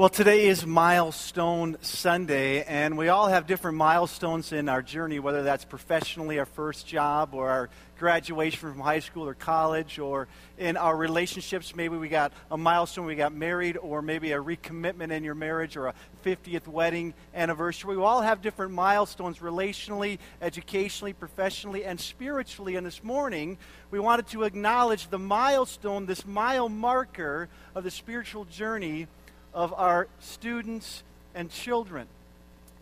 Well, today is Milestone Sunday, and we all have different milestones in our journey, whether that's professionally, our first job, or our graduation from high school or college, or in our relationships. Maybe we got a milestone, we got married, or maybe a recommitment in your marriage, or a 50th wedding anniversary. We all have different milestones relationally, educationally, professionally, and spiritually. And this morning, we wanted to acknowledge the milestone, this mile marker of the spiritual journey of our students and children.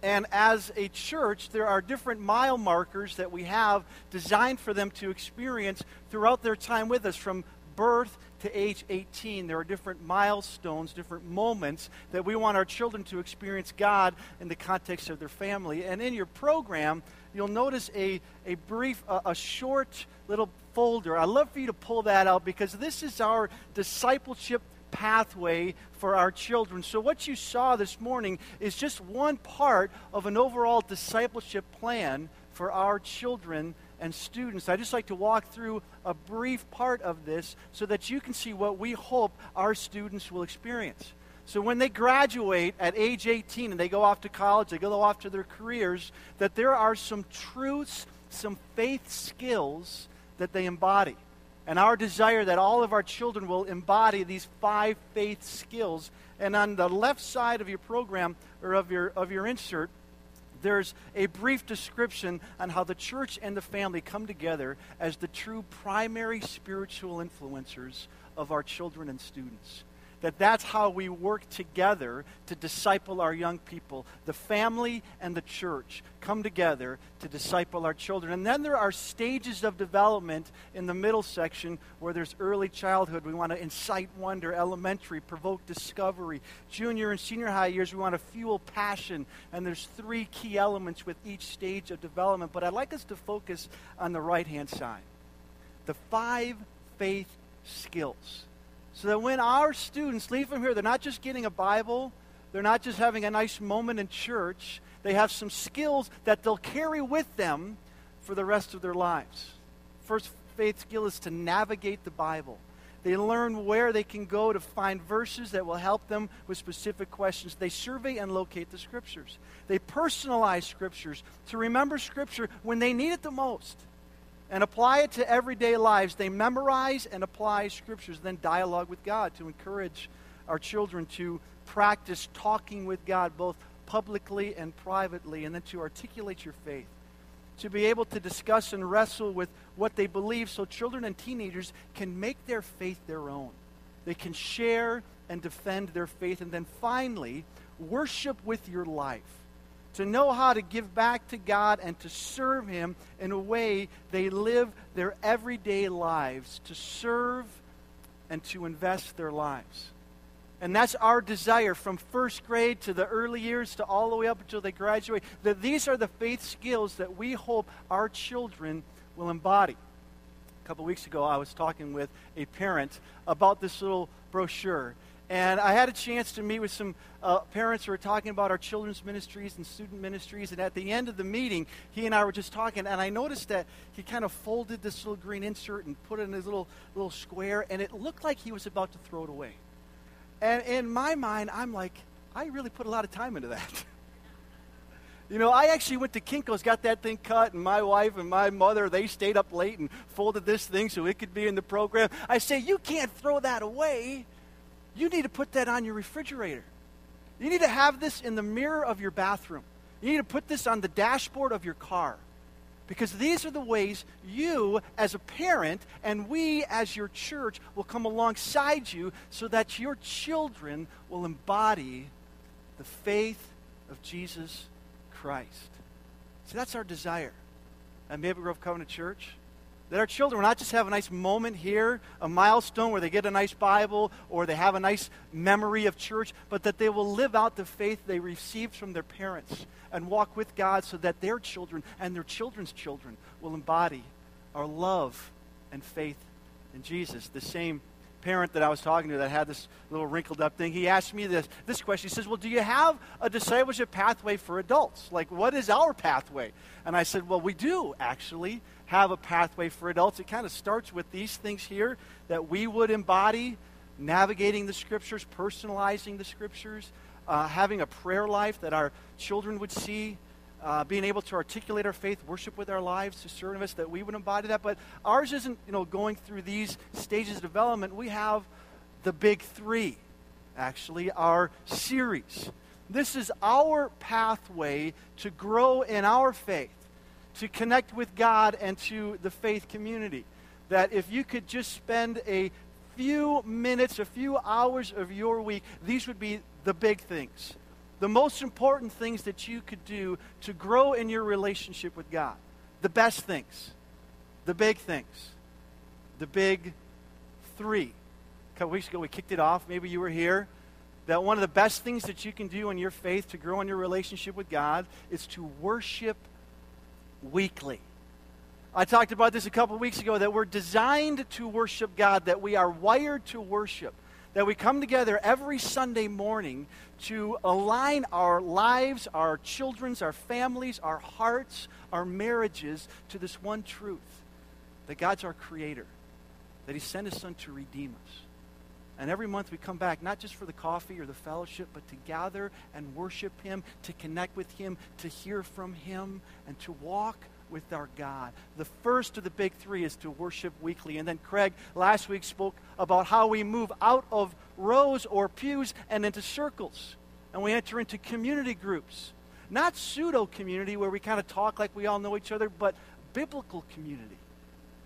And as a church, there are different mile markers that we have designed for them to experience throughout their time with us from birth to age 18. There are different milestones, different moments that we want our children to experience God in the context of their family. And in your program, you'll notice a, a brief, a, a short little folder. I'd love for you to pull that out because this is our discipleship pathway for our children. So, what you saw this morning is just one part of an overall discipleship plan for our children and students. I'd just like to walk through a brief part of this so that you can see what we hope our students will experience. So, when they graduate at age 18 and they go off to college, they go off to their careers, that there are some truths, some faith skills that they embody. And our desire that all of our children will embody these five faith skills. And on the left side of your program or of your, of your insert, there's a brief description on how the church and the family come together as the true primary spiritual influencers of our children and students that that's how we work together to disciple our young people. The family and the church come together to disciple our children. And then there are stages of development in the middle section where there's early childhood. We want to incite wonder, elementary, provoke discovery. Junior and senior high years, we want to fuel passion. And there's three key elements with each stage of development. But I'd like us to focus on the right hand side the five faith skills so that when our students leave from here, they're not just getting a Bible, they're not just having a nice moment in church, they have some skills that they'll carry with them for the rest of their lives. First faith skill is to navigate the Bible. They learn where they can go to find verses that will help them with specific questions. They survey and locate the scriptures. They personalize scriptures to remember scripture when they need it the most and apply it to everyday lives. They memorize and apply scriptures, then dialogue with God to encourage our children to practice talking with God both publicly and privately, and then to articulate your faith. To be able to discuss and wrestle with what they believe so children and teenagers can make their faith their own. They can share and defend their faith, and then finally, worship with your life to know how to give back to God and to serve Him in a way they live their everyday lives, to serve and to invest their lives. And that's our desire from first grade to the early years to all the way up until they graduate. That these are the faith skills that we hope our children will embody. A couple weeks ago, I was talking with a parent about this little brochure. And I had a chance to meet with some uh, parents who were talking about our children's ministries and student ministries. And at the end of the meeting, he and I were just talking, and I noticed that he kind of folded this little green insert and put it in his little, little square, and it looked like he was about to throw it away. And in my mind, I'm like, I really put a lot of time into that. You know, I actually went to Kinko's, got that thing cut, and my wife and my mother, they stayed up late and folded this thing so it could be in the program. I say, you can't throw that away. You need to put that on your refrigerator. You need to have this in the mirror of your bathroom. You need to put this on the dashboard of your car. Because these are the ways you, as a parent, and we, as your church, will come alongside you so that your children will embody the faith of Jesus Christ. See, that's our desire at Maple Grove Covenant Church. That our children will not just have a nice moment here, a milestone where they get a nice Bible or they have a nice memory of church, but that they will live out the faith they received from their parents and walk with God so that their children and their children's children will embody our love and faith in Jesus. The same parent that I was talking to that had this little wrinkled up thing, he asked me this, this question. He says, Well, do you have a discipleship pathway for adults? Like, what is our pathway? And I said, Well, we do, actually have a pathway for adults. It kind of starts with these things here that we would embody navigating the scriptures, personalizing the scriptures, uh, having a prayer life that our children would see, uh, being able to articulate our faith, worship with our lives to serve us, that we would embody that. But ours isn't, you know, going through these stages of development. We have the big three, actually, our series. This is our pathway to grow in our faith, to connect with God and to the faith community. That if you could just spend a few minutes, a few hours of your week, these would be the big things. The most important things that you could do to grow in your relationship with God. The best things. The big things. The big three. A couple weeks ago, we kicked it off. Maybe you were here. That one of the best things that you can do in your faith to grow in your relationship with God is to worship weekly. I talked about this a couple weeks ago that we're designed to worship God, that we are wired to worship, that we come together every Sunday morning to align our lives, our children's, our families, our hearts, our marriages to this one truth that God's our creator, that He sent His Son to redeem us. And every month we come back, not just for the coffee or the fellowship, but to gather and worship Him, to connect with Him, to hear from Him, and to walk with our God. The first of the big three is to worship weekly. And then Craig last week spoke about how we move out of rows or pews and into circles. And we enter into community groups. Not pseudo community where we kind of talk like we all know each other, but biblical community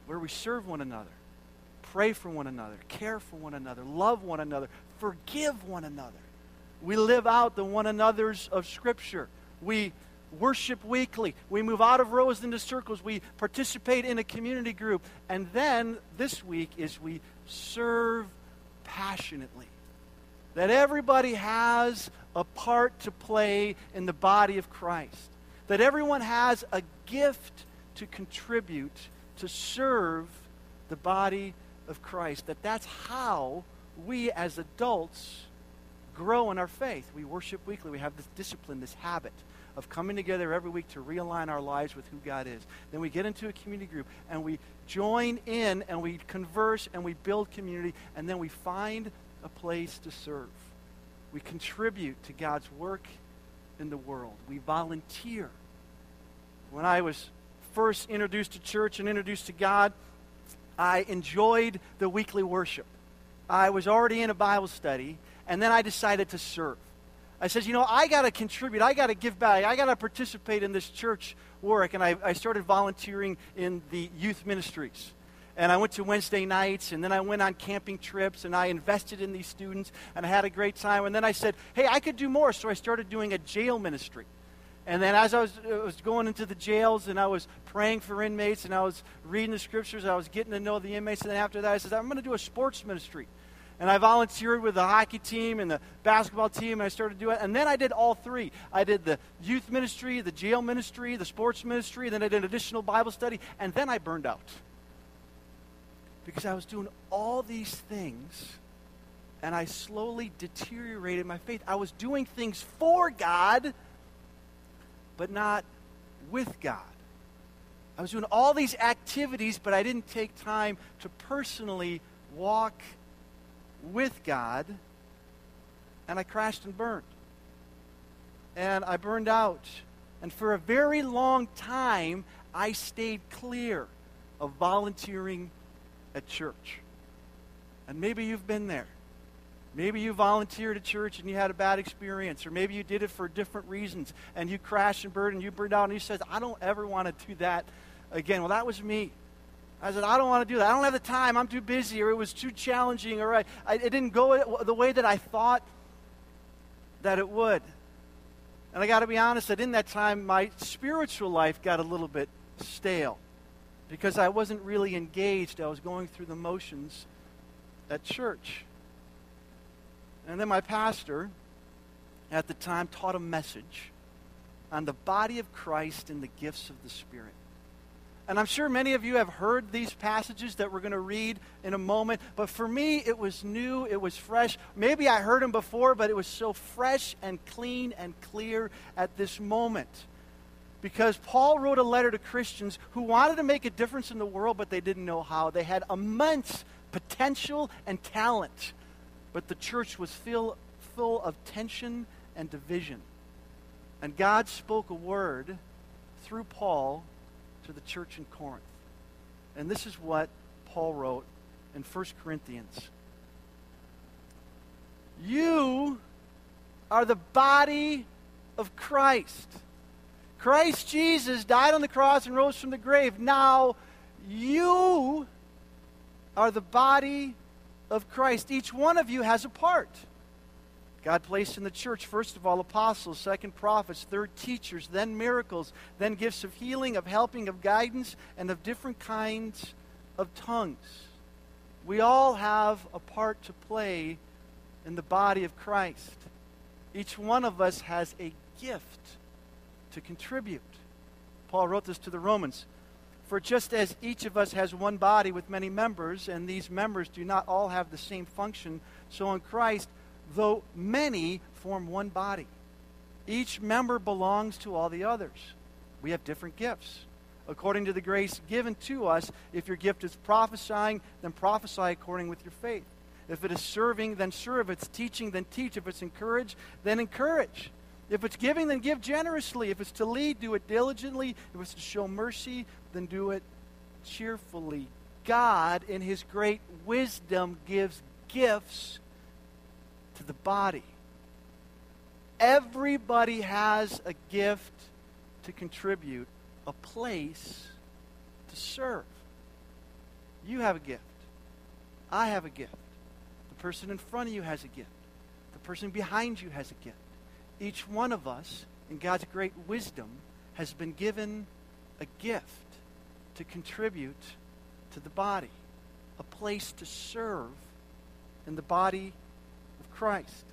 where we serve one another, pray for one another, care for one another, love one another, forgive one another. We live out the one another's of Scripture. We worship weekly. We move out of rows into circles. We participate in a community group. And then this week is we serve passionately. That everybody has a part to play in the body of Christ. That everyone has a gift to contribute to serve the body of Christ. That that's how we as adults grow in our faith. We worship weekly. We have this discipline, this habit of coming together every week to realign our lives with who God is. Then we get into a community group and we join in and we converse and we build community and then we find a place to serve. We contribute to God's work in the world. We volunteer. When I was first introduced to church and introduced to God, I enjoyed the weekly worship. I was already in a Bible study, and then I decided to serve. I said, you know, I got to contribute. I got to give back. I got to participate in this church work. And I, I started volunteering in the youth ministries. And I went to Wednesday nights, and then I went on camping trips, and I invested in these students, and I had a great time. And then I said, hey, I could do more. So I started doing a jail ministry. And then as I was, I was going into the jails and I was praying for inmates and I was reading the scriptures, I was getting to know the inmates. And then after that, I said, I'm going to do a sports ministry and I volunteered with the hockey team and the basketball team, and I started doing it. And then I did all three. I did the youth ministry, the jail ministry, the sports ministry, then I did additional Bible study, and then I burned out. Because I was doing all these things, and I slowly deteriorated my faith. I was doing things for God, but not with God. I was doing all these activities, but I didn't take time to personally walk with God, and I crashed and burned. And I burned out. And for a very long time, I stayed clear of volunteering at church. And maybe you've been there. Maybe you volunteered at church and you had a bad experience, or maybe you did it for different reasons and you crashed and burned and you burned out and you said, I don't ever want to do that again. Well, that was me. I said, I don't want to do that. I don't have the time. I'm too busy, or it was too challenging, or I, I, it didn't go the way that I thought that it would. And I got to be honest that in that time, my spiritual life got a little bit stale because I wasn't really engaged. I was going through the motions at church. And then my pastor at the time taught a message on the body of Christ and the gifts of the Spirit. And I'm sure many of you have heard these passages that we're going to read in a moment. But for me, it was new, it was fresh. Maybe I heard them before, but it was so fresh and clean and clear at this moment. Because Paul wrote a letter to Christians who wanted to make a difference in the world, but they didn't know how. They had immense potential and talent, but the church was full, full of tension and division. And God spoke a word through Paul to the church in Corinth. And this is what Paul wrote in 1 Corinthians. You are the body of Christ. Christ Jesus died on the cross and rose from the grave. Now you are the body of Christ. Each one of you has a part. God placed in the church, first of all, apostles, second, prophets, third, teachers, then miracles, then gifts of healing, of helping, of guidance, and of different kinds of tongues. We all have a part to play in the body of Christ. Each one of us has a gift to contribute. Paul wrote this to the Romans. For just as each of us has one body with many members, and these members do not all have the same function, so in Christ, though many form one body, each member belongs to all the others. We have different gifts. According to the grace given to us, if your gift is prophesying, then prophesy according with your faith. If it is serving, then serve. If it's teaching, then teach. If it's encourage, then encourage. If it's giving, then give generously. If it's to lead, do it diligently. If it's to show mercy, then do it cheerfully. God, in His great wisdom, gives gifts to the body. Everybody has a gift to contribute, a place to serve. You have a gift. I have a gift. The person in front of you has a gift. The person behind you has a gift. Each one of us, in God's great wisdom, has been given a gift to contribute to the body, a place to serve in the body of Christ.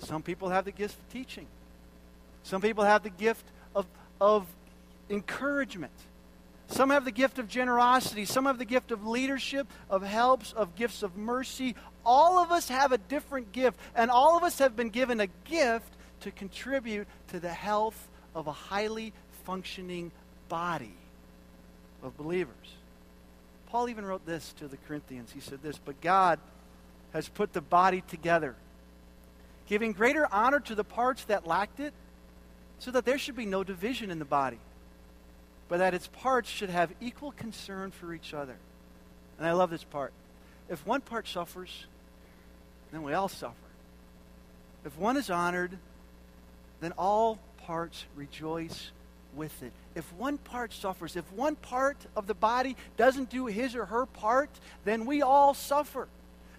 Some people have the gift of teaching. Some people have the gift of, of encouragement. Some have the gift of generosity. Some have the gift of leadership, of helps, of gifts of mercy. All of us have a different gift, and all of us have been given a gift to contribute to the health of a highly functioning body of believers. Paul even wrote this to the Corinthians. He said this, but God has put the body together, giving greater honor to the parts that lacked it, so that there should be no division in the body, but that its parts should have equal concern for each other. And I love this part. If one part suffers, then we all suffer. If one is honored, then all parts rejoice with it. If one part suffers, if one part of the body doesn't do his or her part, then we all suffer.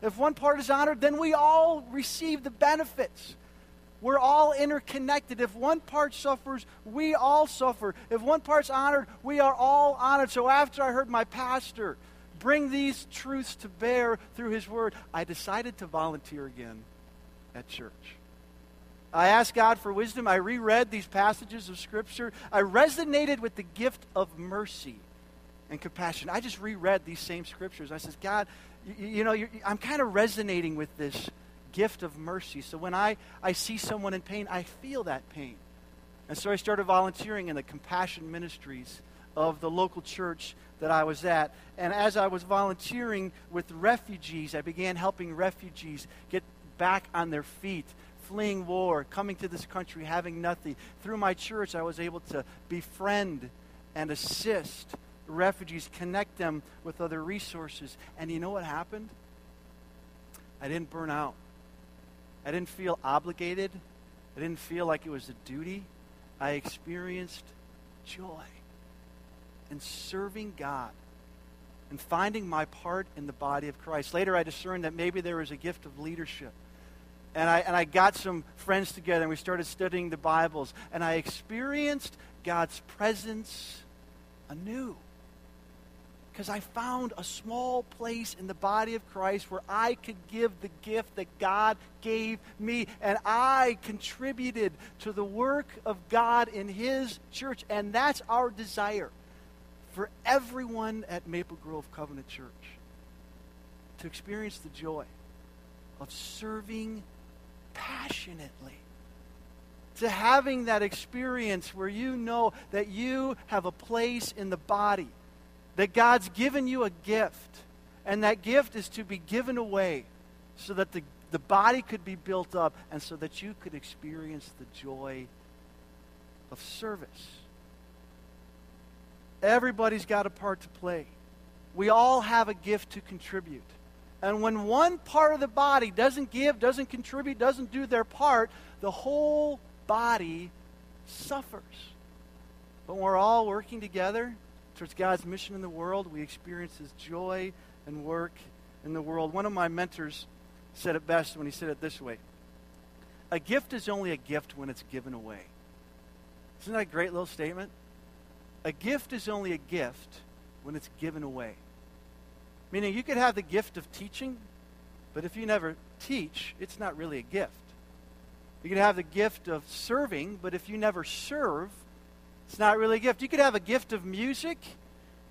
If one part is honored, then we all receive the benefits. We're all interconnected. If one part suffers, we all suffer. If one part's honored, we are all honored. So after I heard my pastor bring these truths to bear through his word, I decided to volunteer again at church. I asked God for wisdom. I reread these passages of Scripture. I resonated with the gift of mercy and compassion. I just reread these same Scriptures. I said, God, you, you know, I'm kind of resonating with this gift of mercy. So when I, I see someone in pain, I feel that pain. And so I started volunteering in the compassion ministries of the local church that I was at. And as I was volunteering with refugees, I began helping refugees get back on their feet fleeing war, coming to this country, having nothing. Through my church, I was able to befriend and assist refugees, connect them with other resources. And you know what happened? I didn't burn out. I didn't feel obligated. I didn't feel like it was a duty. I experienced joy in serving God and finding my part in the body of Christ. Later, I discerned that maybe there was a gift of leadership and I, and I got some friends together and we started studying the Bibles. And I experienced God's presence anew. Because I found a small place in the body of Christ where I could give the gift that God gave me. And I contributed to the work of God in His church. And that's our desire for everyone at Maple Grove Covenant Church to experience the joy of serving passionately to having that experience where you know that you have a place in the body, that God's given you a gift, and that gift is to be given away so that the, the body could be built up, and so that you could experience the joy of service. Everybody's got a part to play. We all have a gift to contribute. And when one part of the body doesn't give, doesn't contribute, doesn't do their part, the whole body suffers. But when we're all working together towards God's mission in the world, we experience His joy and work in the world. One of my mentors said it best when he said it this way A gift is only a gift when it's given away. Isn't that a great little statement? A gift is only a gift when it's given away. Meaning you could have the gift of teaching, but if you never teach, it's not really a gift. You could have the gift of serving, but if you never serve, it's not really a gift. You could have a gift of music,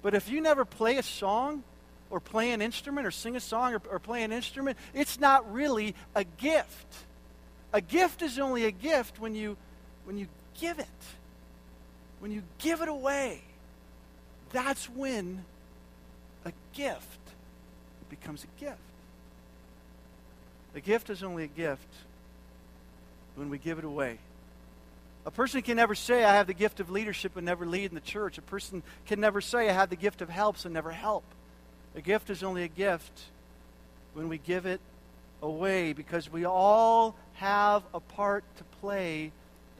but if you never play a song or play an instrument or sing a song or, or play an instrument, it's not really a gift. A gift is only a gift when you when you give it when you give it away, that's when a gift becomes a gift. A gift is only a gift when we give it away. A person can never say, I have the gift of leadership and never lead in the church. A person can never say, I have the gift of helps and never help. A gift is only a gift when we give it away because we all have a part to play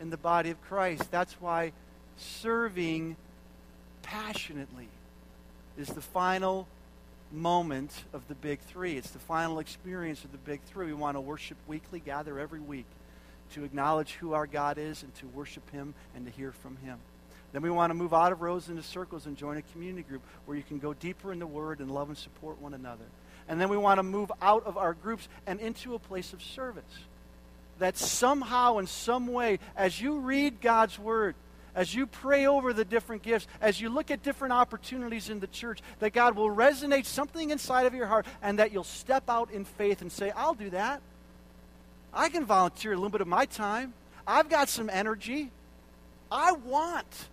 in the body of Christ. That's why serving passionately is the final moment of the big three. It's the final experience of the big three. We want to worship weekly, gather every week to acknowledge who our God is and to worship Him and to hear from Him. Then we want to move out of rows into circles and join a community group where you can go deeper in the Word and love and support one another. And then we want to move out of our groups and into a place of service. That somehow, in some way, as you read God's Word, as you pray over the different gifts, as you look at different opportunities in the church, that God will resonate something inside of your heart and that you'll step out in faith and say, I'll do that. I can volunteer a little bit of my time. I've got some energy. I want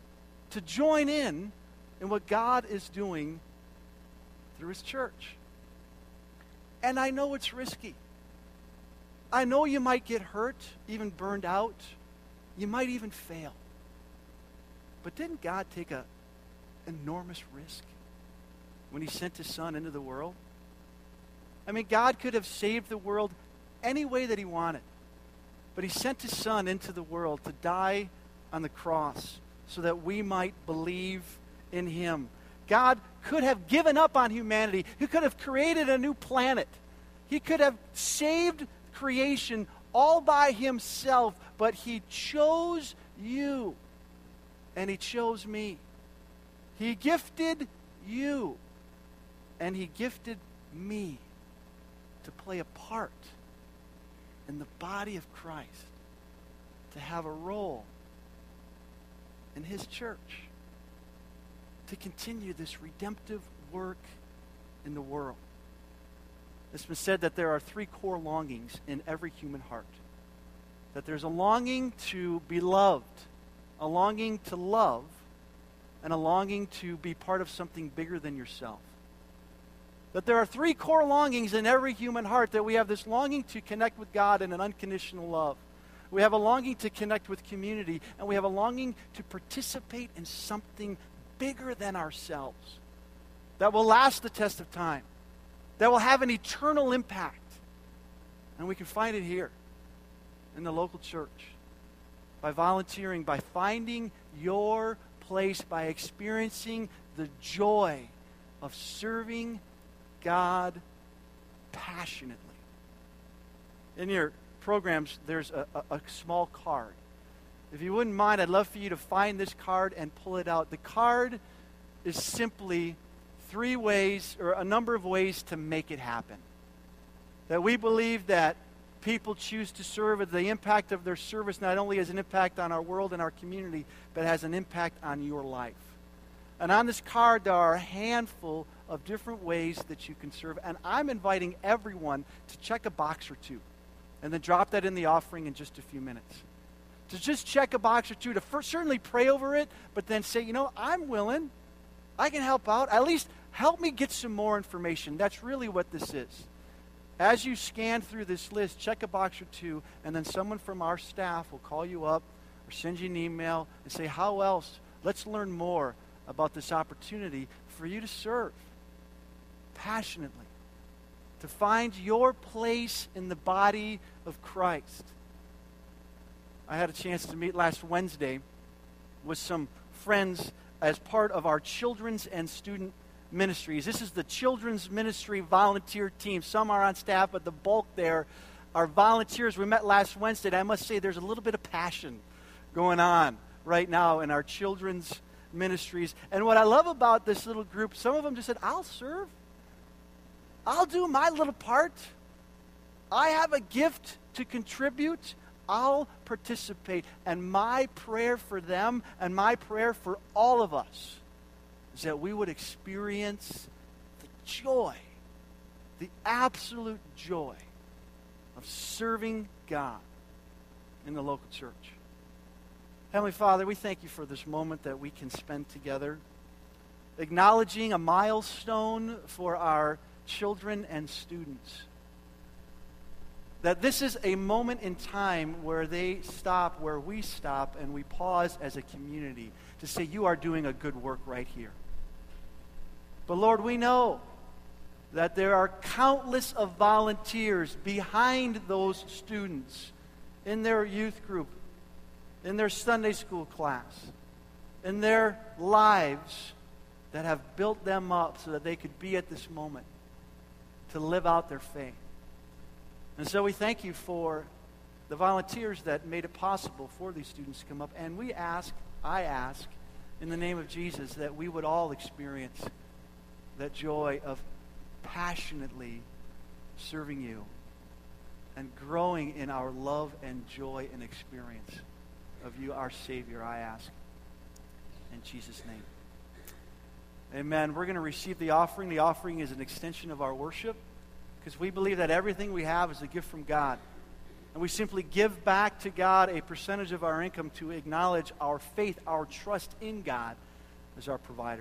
to join in in what God is doing through His church. And I know it's risky. I know you might get hurt, even burned out. You might even fail. But didn't God take an enormous risk when he sent his son into the world? I mean, God could have saved the world any way that he wanted. But he sent his son into the world to die on the cross so that we might believe in him. God could have given up on humanity. He could have created a new planet. He could have saved creation all by himself, but he chose you and He chose me. He gifted you, and He gifted me to play a part in the body of Christ, to have a role in His church, to continue this redemptive work in the world. It's been said that there are three core longings in every human heart. That there's a longing to be loved, a longing to love, and a longing to be part of something bigger than yourself. That there are three core longings in every human heart that we have this longing to connect with God in an unconditional love. We have a longing to connect with community, and we have a longing to participate in something bigger than ourselves that will last the test of time, that will have an eternal impact. And we can find it here in the local church by volunteering, by finding your place, by experiencing the joy of serving God passionately. In your programs, there's a, a, a, small card. If you wouldn't mind, I'd love for you to find this card and pull it out. The card is simply three ways, or a number of ways to make it happen. That we believe that people choose to serve, the impact of their service not only has an impact on our world and our community, but has an impact on your life. And on this card, there are a handful of different ways that you can serve. And I'm inviting everyone to check a box or two and then drop that in the offering in just a few minutes. To just check a box or two, to first, certainly pray over it, but then say, you know, I'm willing. I can help out. At least help me get some more information. That's really what this is. As you scan through this list, check a box or two, and then someone from our staff will call you up or send you an email and say, How else? Let's learn more about this opportunity for you to serve passionately, to find your place in the body of Christ. I had a chance to meet last Wednesday with some friends as part of our children's and student ministries. This is the children's ministry volunteer team. Some are on staff, but the bulk there are volunteers. We met last Wednesday, and I must say there's a little bit of passion going on right now in our children's ministries. And what I love about this little group, some of them just said, I'll serve. I'll do my little part. I have a gift to contribute. I'll participate. And my prayer for them and my prayer for all of us is that we would experience the joy, the absolute joy of serving God in the local church. Heavenly Father, we thank you for this moment that we can spend together, acknowledging a milestone for our children and students. That this is a moment in time where they stop, where we stop, and we pause as a community to say, You are doing a good work right here. But Lord, we know that there are countless of volunteers behind those students in their youth group, in their Sunday school class, in their lives that have built them up so that they could be at this moment to live out their faith. And so we thank you for the volunteers that made it possible for these students to come up. And we ask, I ask, in the name of Jesus, that we would all experience that joy of passionately serving you and growing in our love and joy and experience of you, our Savior, I ask. In Jesus' name. Amen. We're going to receive the offering. The offering is an extension of our worship because we believe that everything we have is a gift from God. And we simply give back to God a percentage of our income to acknowledge our faith, our trust in God as our provider.